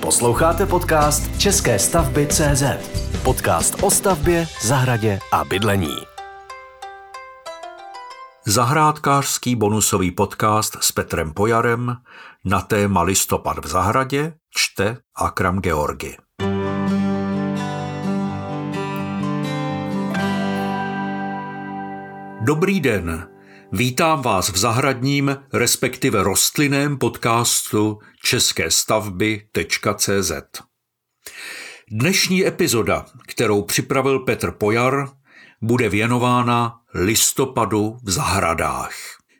Posloucháte podcast České stavby CZ. Podcast o stavbě, zahradě a bydlení. Zahrádkářský bonusový podcast s Petrem Pojarem na téma Listopad v zahradě čte Akram Georgi. Dobrý den, vítám vás v zahradním, respektive rostlinném podcastu české stavby.cz. Dnešní epizoda, kterou připravil Petr Pojar, bude věnována listopadu v zahradách.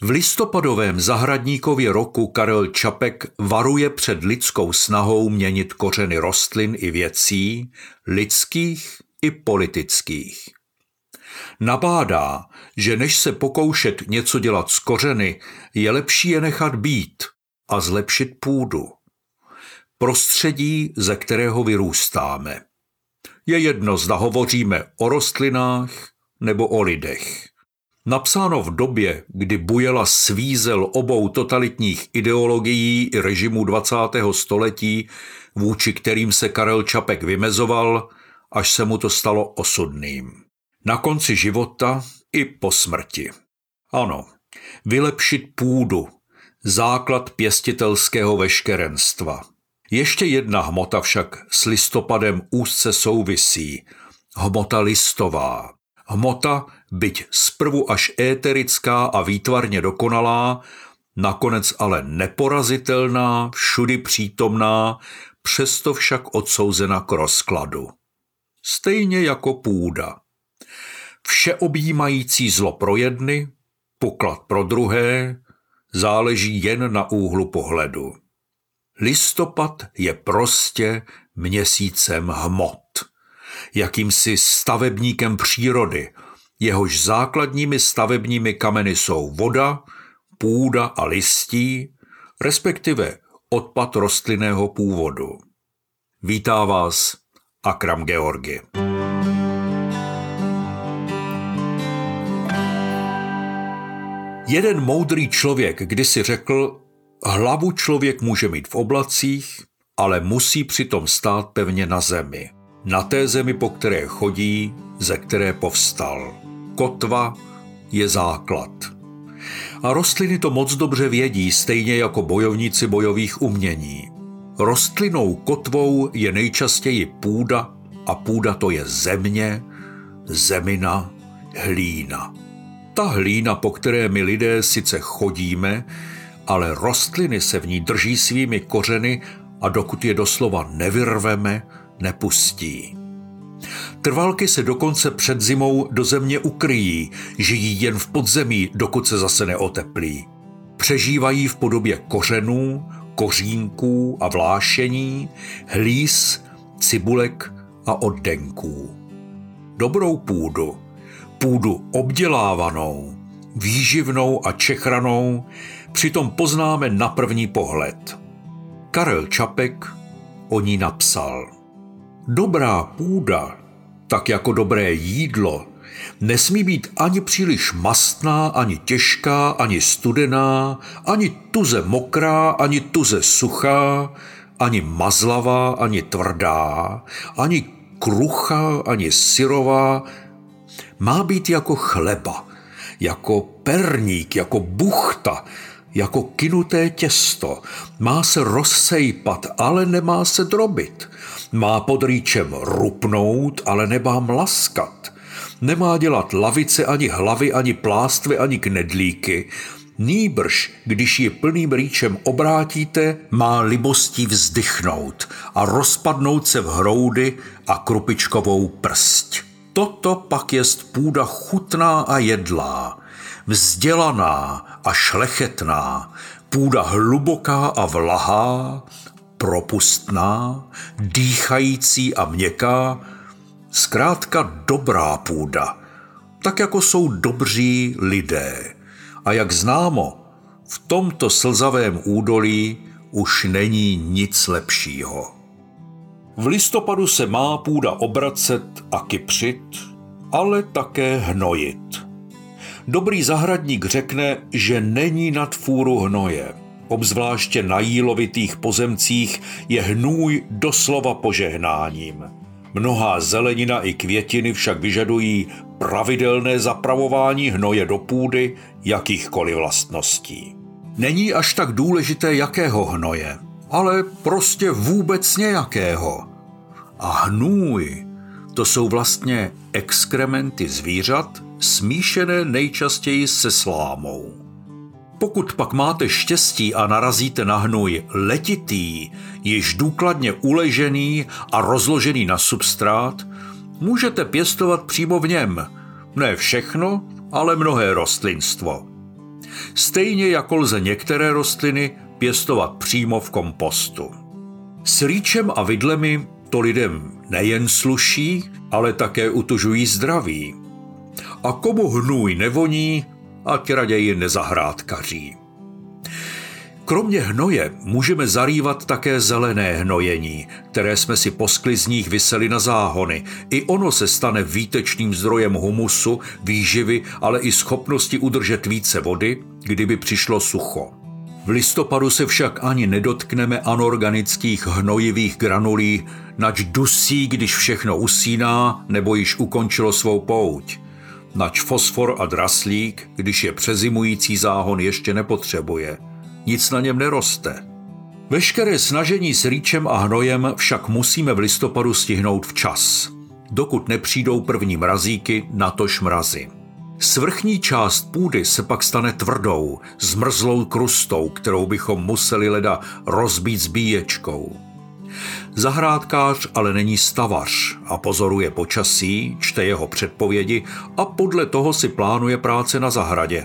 V listopadovém zahradníkově roku Karel Čapek varuje před lidskou snahou měnit kořeny rostlin i věcí, lidských i politických. Nabádá, že než se pokoušet něco dělat z kořeny, je lepší je nechat být a zlepšit půdu. Prostředí, ze kterého vyrůstáme. Je jedno, zda hovoříme o rostlinách nebo o lidech. Napsáno v době, kdy bujela svízel obou totalitních ideologií i režimu 20. století, vůči kterým se Karel Čapek vymezoval, až se mu to stalo osudným. Na konci života i po smrti. Ano, vylepšit půdu, základ pěstitelského veškerenstva. Ještě jedna hmota však s listopadem úzce souvisí. Hmota listová. Hmota, byť zprvu až éterická a výtvarně dokonalá, nakonec ale neporazitelná, všudy přítomná, přesto však odsouzena k rozkladu. Stejně jako půda všeobjímající zlo pro jedny, poklad pro druhé, záleží jen na úhlu pohledu. Listopad je prostě měsícem hmot, jakýmsi stavebníkem přírody, jehož základními stavebními kameny jsou voda, půda a listí, respektive odpad rostlinného původu. Vítá vás Akram Georgi. Jeden moudrý člověk kdysi řekl, hlavu člověk může mít v oblacích, ale musí přitom stát pevně na zemi. Na té zemi, po které chodí, ze které povstal. Kotva je základ. A rostliny to moc dobře vědí, stejně jako bojovníci bojových umění. Rostlinou kotvou je nejčastěji půda a půda to je země, zemina, hlína. Ta hlína, po které my lidé sice chodíme, ale rostliny se v ní drží svými kořeny a dokud je doslova nevyrveme, nepustí. Trvalky se dokonce před zimou do země ukryjí, žijí jen v podzemí, dokud se zase neoteplí. Přežívají v podobě kořenů, kořínků a vlášení, hlíz, cibulek a oddenků. Dobrou půdu půdu obdělávanou, výživnou a čechranou přitom poznáme na první pohled. Karel Čapek o ní napsal. Dobrá půda, tak jako dobré jídlo, nesmí být ani příliš mastná, ani těžká, ani studená, ani tuze mokrá, ani tuze suchá, ani mazlavá, ani tvrdá, ani kruchá, ani syrová, má být jako chleba, jako perník, jako buchta, jako kinuté těsto. Má se rozsejpat, ale nemá se drobit. Má pod rýčem rupnout, ale nemá mlaskat. Nemá dělat lavice ani hlavy, ani plástvy, ani knedlíky. Nýbrž, když ji plným rýčem obrátíte, má libostí vzdychnout a rozpadnout se v hroudy a krupičkovou prst. Toto pak jest půda chutná a jedlá, vzdělaná a šlechetná, půda hluboká a vlahá, propustná, dýchající a měkká, zkrátka dobrá půda, tak jako jsou dobří lidé. A jak známo, v tomto slzavém údolí už není nic lepšího. V listopadu se má půda obracet a kypřit, ale také hnojit. Dobrý zahradník řekne, že není nad fůru hnoje. Obzvláště na jílovitých pozemcích je hnůj doslova požehnáním. Mnohá zelenina i květiny však vyžadují pravidelné zapravování hnoje do půdy jakýchkoliv vlastností. Není až tak důležité, jakého hnoje, ale prostě vůbec nějakého. A hnůj, to jsou vlastně exkrementy zvířat, smíšené nejčastěji se slámou. Pokud pak máte štěstí a narazíte na hnůj letitý, již důkladně uležený a rozložený na substrát, můžete pěstovat přímo v něm. Ne všechno, ale mnohé rostlinstvo. Stejně jako lze některé rostliny pěstovat přímo v kompostu. S rýčem a vidlemi to lidem nejen sluší, ale také utužují zdraví. A komu hnůj nevoní, ať raději nezahrádkaří. Kromě hnoje můžeme zarývat také zelené hnojení, které jsme si po sklizních vyseli na záhony. I ono se stane výtečným zdrojem humusu, výživy, ale i schopnosti udržet více vody, kdyby přišlo sucho. V listopadu se však ani nedotkneme anorganických hnojivých granulí, nač dusí, když všechno usíná nebo již ukončilo svou pouť. Nač fosfor a draslík, když je přezimující záhon ještě nepotřebuje – nic na něm neroste. Veškeré snažení s rýčem a hnojem však musíme v listopadu stihnout včas, dokud nepřijdou první mrazíky, natož mrazy. Svrchní část půdy se pak stane tvrdou, zmrzlou krustou, kterou bychom museli leda rozbít zbíječkou. Zahrádkář ale není stavař a pozoruje počasí, čte jeho předpovědi a podle toho si plánuje práce na zahradě.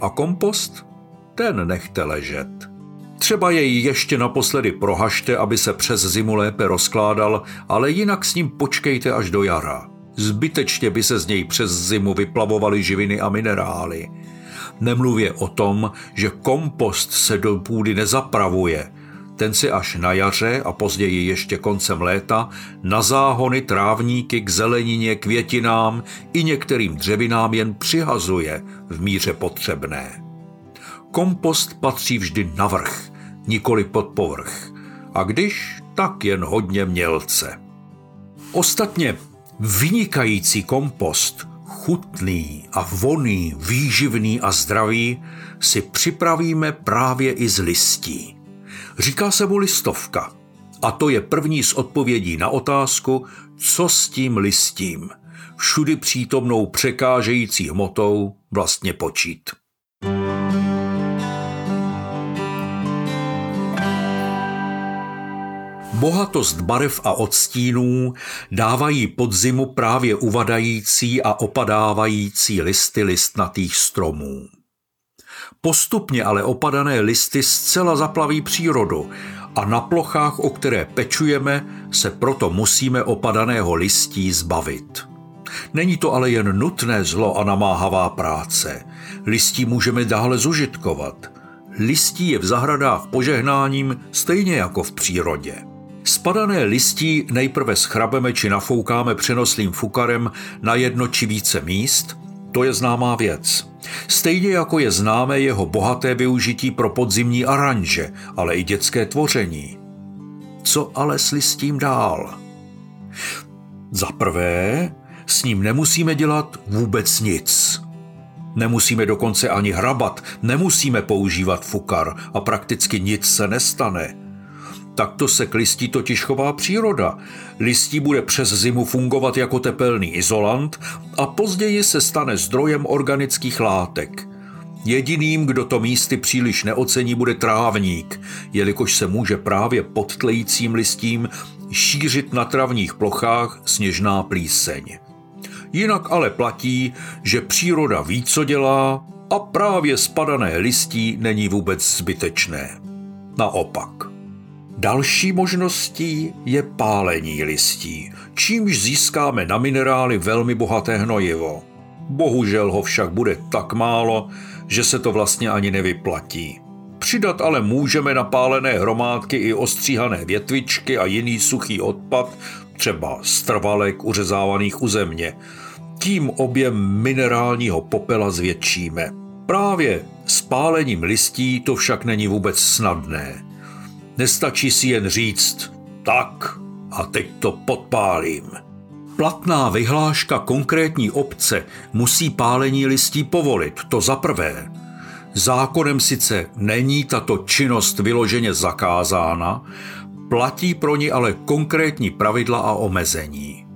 A kompost? ten nechte ležet. Třeba jej ještě naposledy prohažte, aby se přes zimu lépe rozkládal, ale jinak s ním počkejte až do jara. Zbytečně by se z něj přes zimu vyplavovaly živiny a minerály. Nemluvě o tom, že kompost se do půdy nezapravuje. Ten si až na jaře a později ještě koncem léta na záhony trávníky k zelenině, květinám i některým dřevinám jen přihazuje v míře potřebné. Kompost patří vždy na vrch, nikoli pod povrch. A když, tak jen hodně mělce. Ostatně vynikající kompost, chutný a voný, výživný a zdravý, si připravíme právě i z listí. Říká se mu listovka. A to je první z odpovědí na otázku, co s tím listím, všudy přítomnou překážející hmotou vlastně počít. Bohatost barev a odstínů dávají podzimu právě uvadající a opadávající listy listnatých stromů. Postupně ale opadané listy zcela zaplaví přírodu a na plochách, o které pečujeme, se proto musíme opadaného listí zbavit. Není to ale jen nutné zlo a namáhavá práce. Listí můžeme dále zužitkovat. Listí je v zahradách požehnáním stejně jako v přírodě. Spadané listí nejprve schrabeme či nafoukáme přenoslým fukarem na jedno či více míst, to je známá věc. Stejně jako je známé jeho bohaté využití pro podzimní aranže, ale i dětské tvoření. Co ale s listím dál? Za prvé, s ním nemusíme dělat vůbec nic. Nemusíme dokonce ani hrabat, nemusíme používat fukar a prakticky nic se nestane – Takto se k listí totiž chová příroda. Listí bude přes zimu fungovat jako tepelný izolant a později se stane zdrojem organických látek. Jediným, kdo to místy příliš neocení, bude trávník, jelikož se může právě pod tlejícím listím šířit na travních plochách sněžná plíseň. Jinak ale platí, že příroda ví, co dělá a právě spadané listí není vůbec zbytečné. Naopak. Další možností je pálení listí, čímž získáme na minerály velmi bohaté hnojivo. Bohužel ho však bude tak málo, že se to vlastně ani nevyplatí. Přidat ale můžeme na pálené hromádky i ostříhané větvičky a jiný suchý odpad, třeba strvalek uřezávaných u země. Tím objem minerálního popela zvětšíme. Právě S pálením listí to však není vůbec snadné. Nestačí si jen říct, tak a teď to podpálím. Platná vyhláška konkrétní obce musí pálení listí povolit, to za prvé. Zákonem sice není tato činnost vyloženě zakázána, platí pro ní ale konkrétní pravidla a omezení.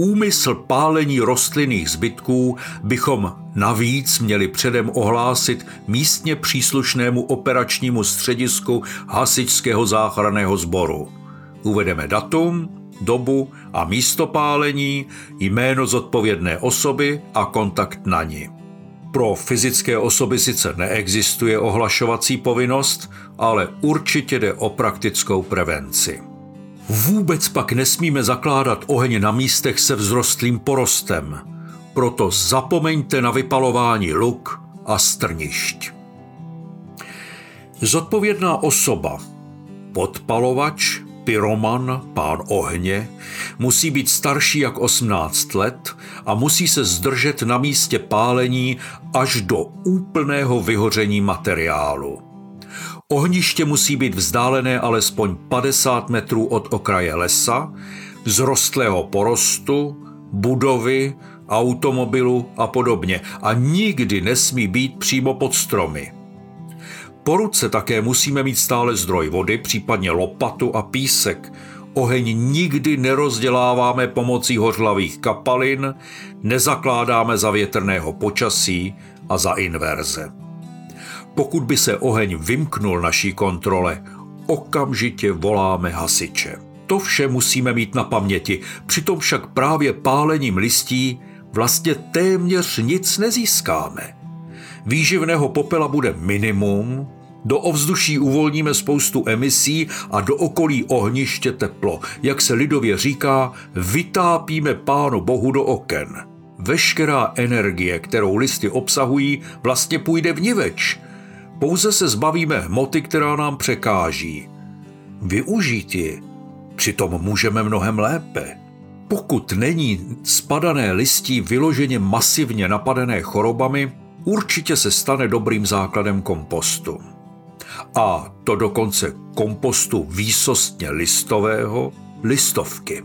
Úmysl pálení rostlinných zbytků bychom navíc měli předem ohlásit místně příslušnému operačnímu středisku hasičského záchranného sboru. Uvedeme datum, dobu a místo pálení, jméno zodpovědné osoby a kontakt na ní. Pro fyzické osoby sice neexistuje ohlašovací povinnost, ale určitě jde o praktickou prevenci. Vůbec pak nesmíme zakládat oheň na místech se vzrostlým porostem, proto zapomeňte na vypalování luk a strnišť. Zodpovědná osoba, podpalovač, pyroman, pán ohně, musí být starší jak 18 let a musí se zdržet na místě pálení až do úplného vyhoření materiálu. Ohniště musí být vzdálené alespoň 50 metrů od okraje lesa, zrostlého porostu, budovy, automobilu a podobně a nikdy nesmí být přímo pod stromy. Po ruce také musíme mít stále zdroj vody, případně lopatu a písek. Oheň nikdy nerozděláváme pomocí hořlavých kapalin, nezakládáme za větrného počasí a za inverze. Pokud by se oheň vymknul naší kontrole, okamžitě voláme hasiče. To vše musíme mít na paměti, přitom však právě pálením listí vlastně téměř nic nezískáme. Výživného popela bude minimum, do ovzduší uvolníme spoustu emisí a do okolí ohniště teplo. Jak se lidově říká, vytápíme pánu bohu do oken. Veškerá energie, kterou listy obsahují, vlastně půjde v niveč. Pouze se zbavíme hmoty, která nám překáží. Využít ji přitom můžeme mnohem lépe. Pokud není spadané listí vyloženě masivně napadené chorobami, určitě se stane dobrým základem kompostu a to dokonce kompostu výsostně listového, listovky.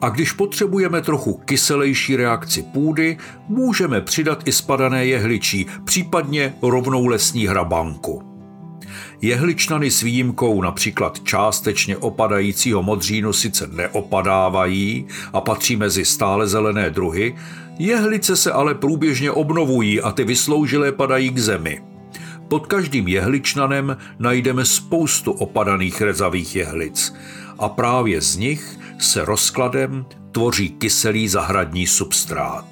A když potřebujeme trochu kyselejší reakci půdy, můžeme přidat i spadané jehličí, případně rovnou lesní hrabanku. Jehličnany s výjimkou například částečně opadajícího modřínu sice neopadávají a patří mezi stále zelené druhy, jehlice se ale průběžně obnovují a ty vysloužilé padají k zemi – pod každým jehličnanem najdeme spoustu opadaných rezavých jehlic a právě z nich se rozkladem tvoří kyselý zahradní substrát.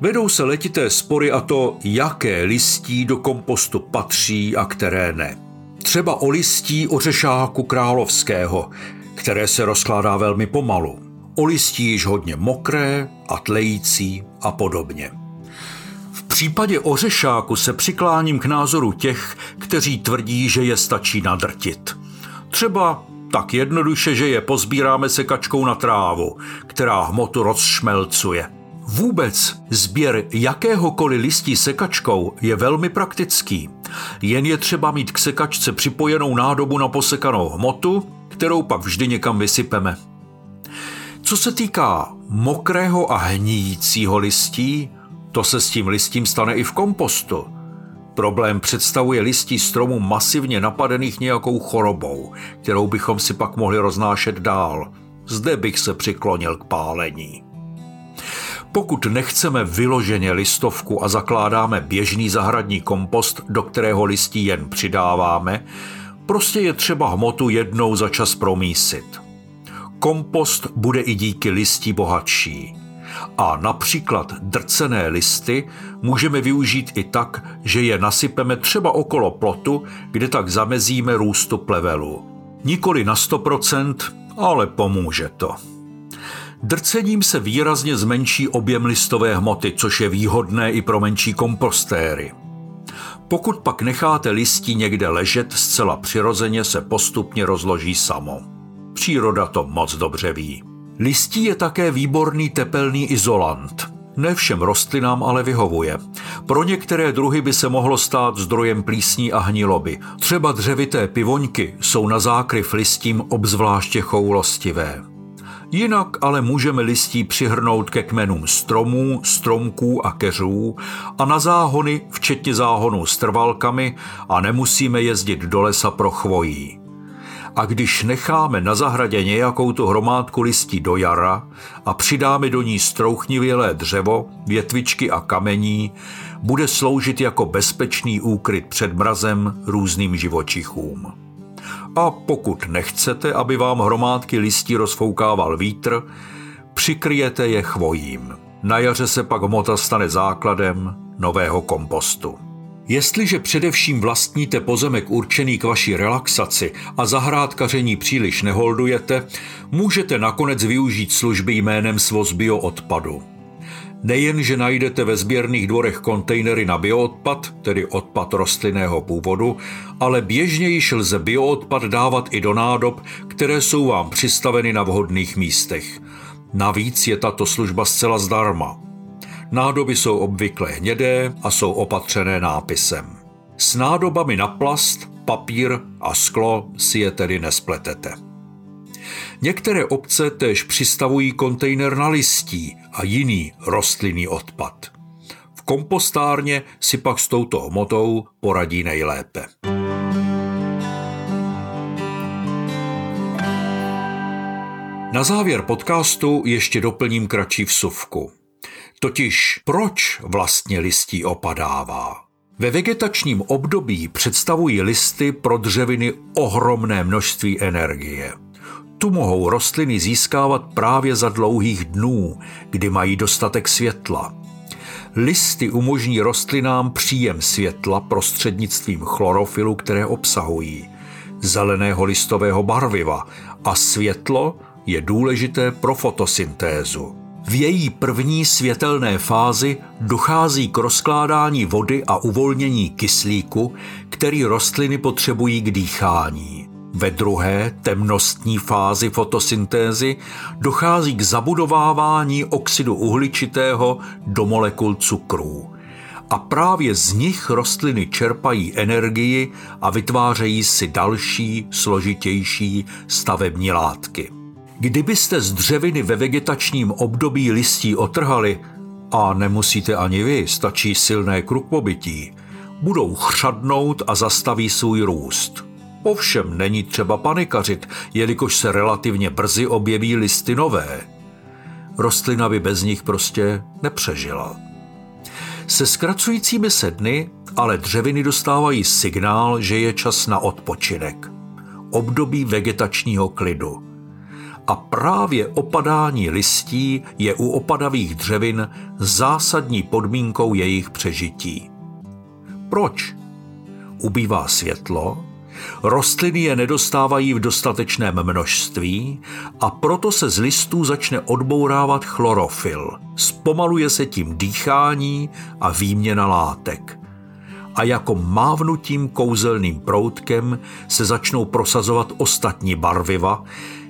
Vedou se letité spory a to, jaké listí do kompostu patří a které ne. Třeba o listí ořešáku královského, které se rozkládá velmi pomalu. O listí již hodně mokré a tlející a podobně případě ořešáku se přikláním k názoru těch, kteří tvrdí, že je stačí nadrtit. Třeba tak jednoduše, že je pozbíráme sekačkou na trávu, která hmotu rozšmelcuje. Vůbec sběr jakéhokoliv listí sekačkou je velmi praktický. Jen je třeba mít k sekačce připojenou nádobu na posekanou hmotu, kterou pak vždy někam vysypeme. Co se týká mokrého a hníjícího listí, to se s tím listím stane i v kompostu. Problém představuje listí stromů masivně napadených nějakou chorobou, kterou bychom si pak mohli roznášet dál. Zde bych se přiklonil k pálení. Pokud nechceme vyloženě listovku a zakládáme běžný zahradní kompost, do kterého listí jen přidáváme, prostě je třeba hmotu jednou za čas promísit. Kompost bude i díky listí bohatší. A například drcené listy můžeme využít i tak, že je nasypeme třeba okolo plotu, kde tak zamezíme růstu plevelu. Nikoli na 100%, ale pomůže to. Drcením se výrazně zmenší objem listové hmoty, což je výhodné i pro menší kompostéry. Pokud pak necháte listí někde ležet, zcela přirozeně se postupně rozloží samo. Příroda to moc dobře ví. Listí je také výborný tepelný izolant. Ne všem rostlinám ale vyhovuje. Pro některé druhy by se mohlo stát zdrojem plísní a hniloby. Třeba dřevité pivoňky jsou na zákryv listím obzvláště choulostivé. Jinak ale můžeme listí přihrnout ke kmenům stromů, stromků a keřů a na záhony, včetně záhonů s trvalkami a nemusíme jezdit do lesa pro chvojí. A když necháme na zahradě nějakou tu hromádku listí do jara a přidáme do ní strouchnivělé dřevo, větvičky a kamení, bude sloužit jako bezpečný úkryt před mrazem různým živočichům. A pokud nechcete, aby vám hromádky listí rozfoukával vítr, přikryjete je chvojím. Na jaře se pak hmota stane základem nového kompostu. Jestliže především vlastníte pozemek určený k vaší relaxaci a zahrádkaření příliš neholdujete, můžete nakonec využít služby jménem svoz bioodpadu. Nejen, že najdete ve sběrných dvorech kontejnery na bioodpad, tedy odpad rostlinného původu, ale běžně již lze bioodpad dávat i do nádob, které jsou vám přistaveny na vhodných místech. Navíc je tato služba zcela zdarma. Nádoby jsou obvykle hnědé a jsou opatřené nápisem. S nádobami na plast, papír a sklo si je tedy nespletete. Některé obce též přistavují kontejner na listí a jiný rostlinný odpad. V kompostárně si pak s touto hmotou poradí nejlépe. Na závěr podcastu ještě doplním kratší vsuvku. Totiž proč vlastně listí opadává? Ve vegetačním období představují listy pro dřeviny ohromné množství energie. Tu mohou rostliny získávat právě za dlouhých dnů, kdy mají dostatek světla. Listy umožní rostlinám příjem světla prostřednictvím chlorofilu, které obsahují, zeleného listového barviva a světlo je důležité pro fotosyntézu. V její první světelné fázi dochází k rozkládání vody a uvolnění kyslíku, který rostliny potřebují k dýchání. Ve druhé, temnostní fázi fotosyntézy dochází k zabudovávání oxidu uhličitého do molekul cukrů. A právě z nich rostliny čerpají energii a vytvářejí si další, složitější stavební látky. Kdybyste z dřeviny ve vegetačním období listí otrhali, a nemusíte ani vy, stačí silné krukpobytí, budou chřadnout a zastaví svůj růst. Ovšem není třeba panikařit, jelikož se relativně brzy objeví listy nové. Rostlina by bez nich prostě nepřežila. Se zkracujícími se dny ale dřeviny dostávají signál, že je čas na odpočinek. Období vegetačního klidu – a právě opadání listí je u opadavých dřevin zásadní podmínkou jejich přežití. Proč? Ubývá světlo, rostliny je nedostávají v dostatečném množství a proto se z listů začne odbourávat chlorofil. Zpomaluje se tím dýchání a výměna látek a jako mávnutím kouzelným proutkem se začnou prosazovat ostatní barviva,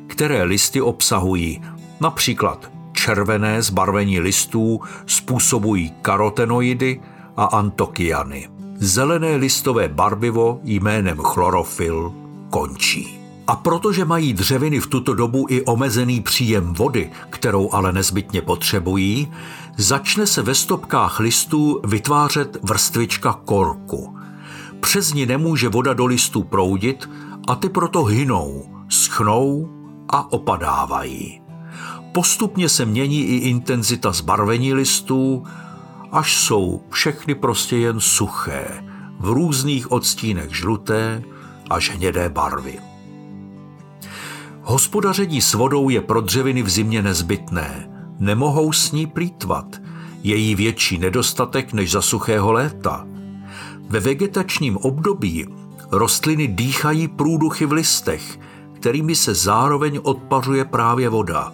které listy obsahují. Například červené zbarvení listů způsobují karotenoidy a antokiany. Zelené listové barvivo jménem chlorofil končí. A protože mají dřeviny v tuto dobu i omezený příjem vody, kterou ale nezbytně potřebují, začne se ve stopkách listů vytvářet vrstvička korku. Přes ní nemůže voda do listů proudit a ty proto hynou, schnou a opadávají. Postupně se mění i intenzita zbarvení listů, až jsou všechny prostě jen suché, v různých odstínech žluté až hnědé barvy. Hospodaření s vodou je pro dřeviny v zimě nezbytné. Nemohou s ní plítvat. Její větší nedostatek než za suchého léta. Ve vegetačním období rostliny dýchají průduchy v listech, kterými se zároveň odpařuje právě voda.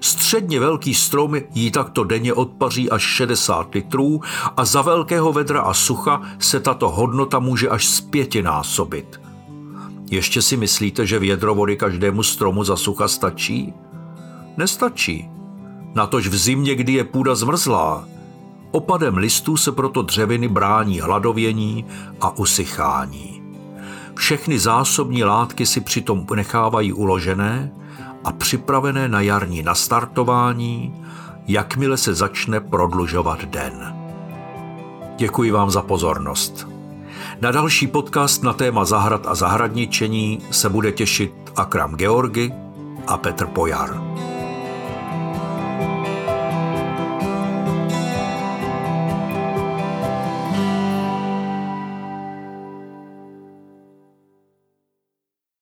Středně velký strom jí takto denně odpaří až 60 litrů a za velkého vedra a sucha se tato hodnota může až zpětinásobit. Ještě si myslíte, že vědro vody každému stromu za sucha stačí? Nestačí. Natož v zimě, kdy je půda zmrzlá, opadem listů se proto dřeviny brání hladovění a usychání. Všechny zásobní látky si přitom nechávají uložené a připravené na jarní nastartování, jakmile se začne prodlužovat den. Děkuji vám za pozornost. Na další podcast na téma zahrad a zahradničení se bude těšit Akram Georgi a Petr Pojar.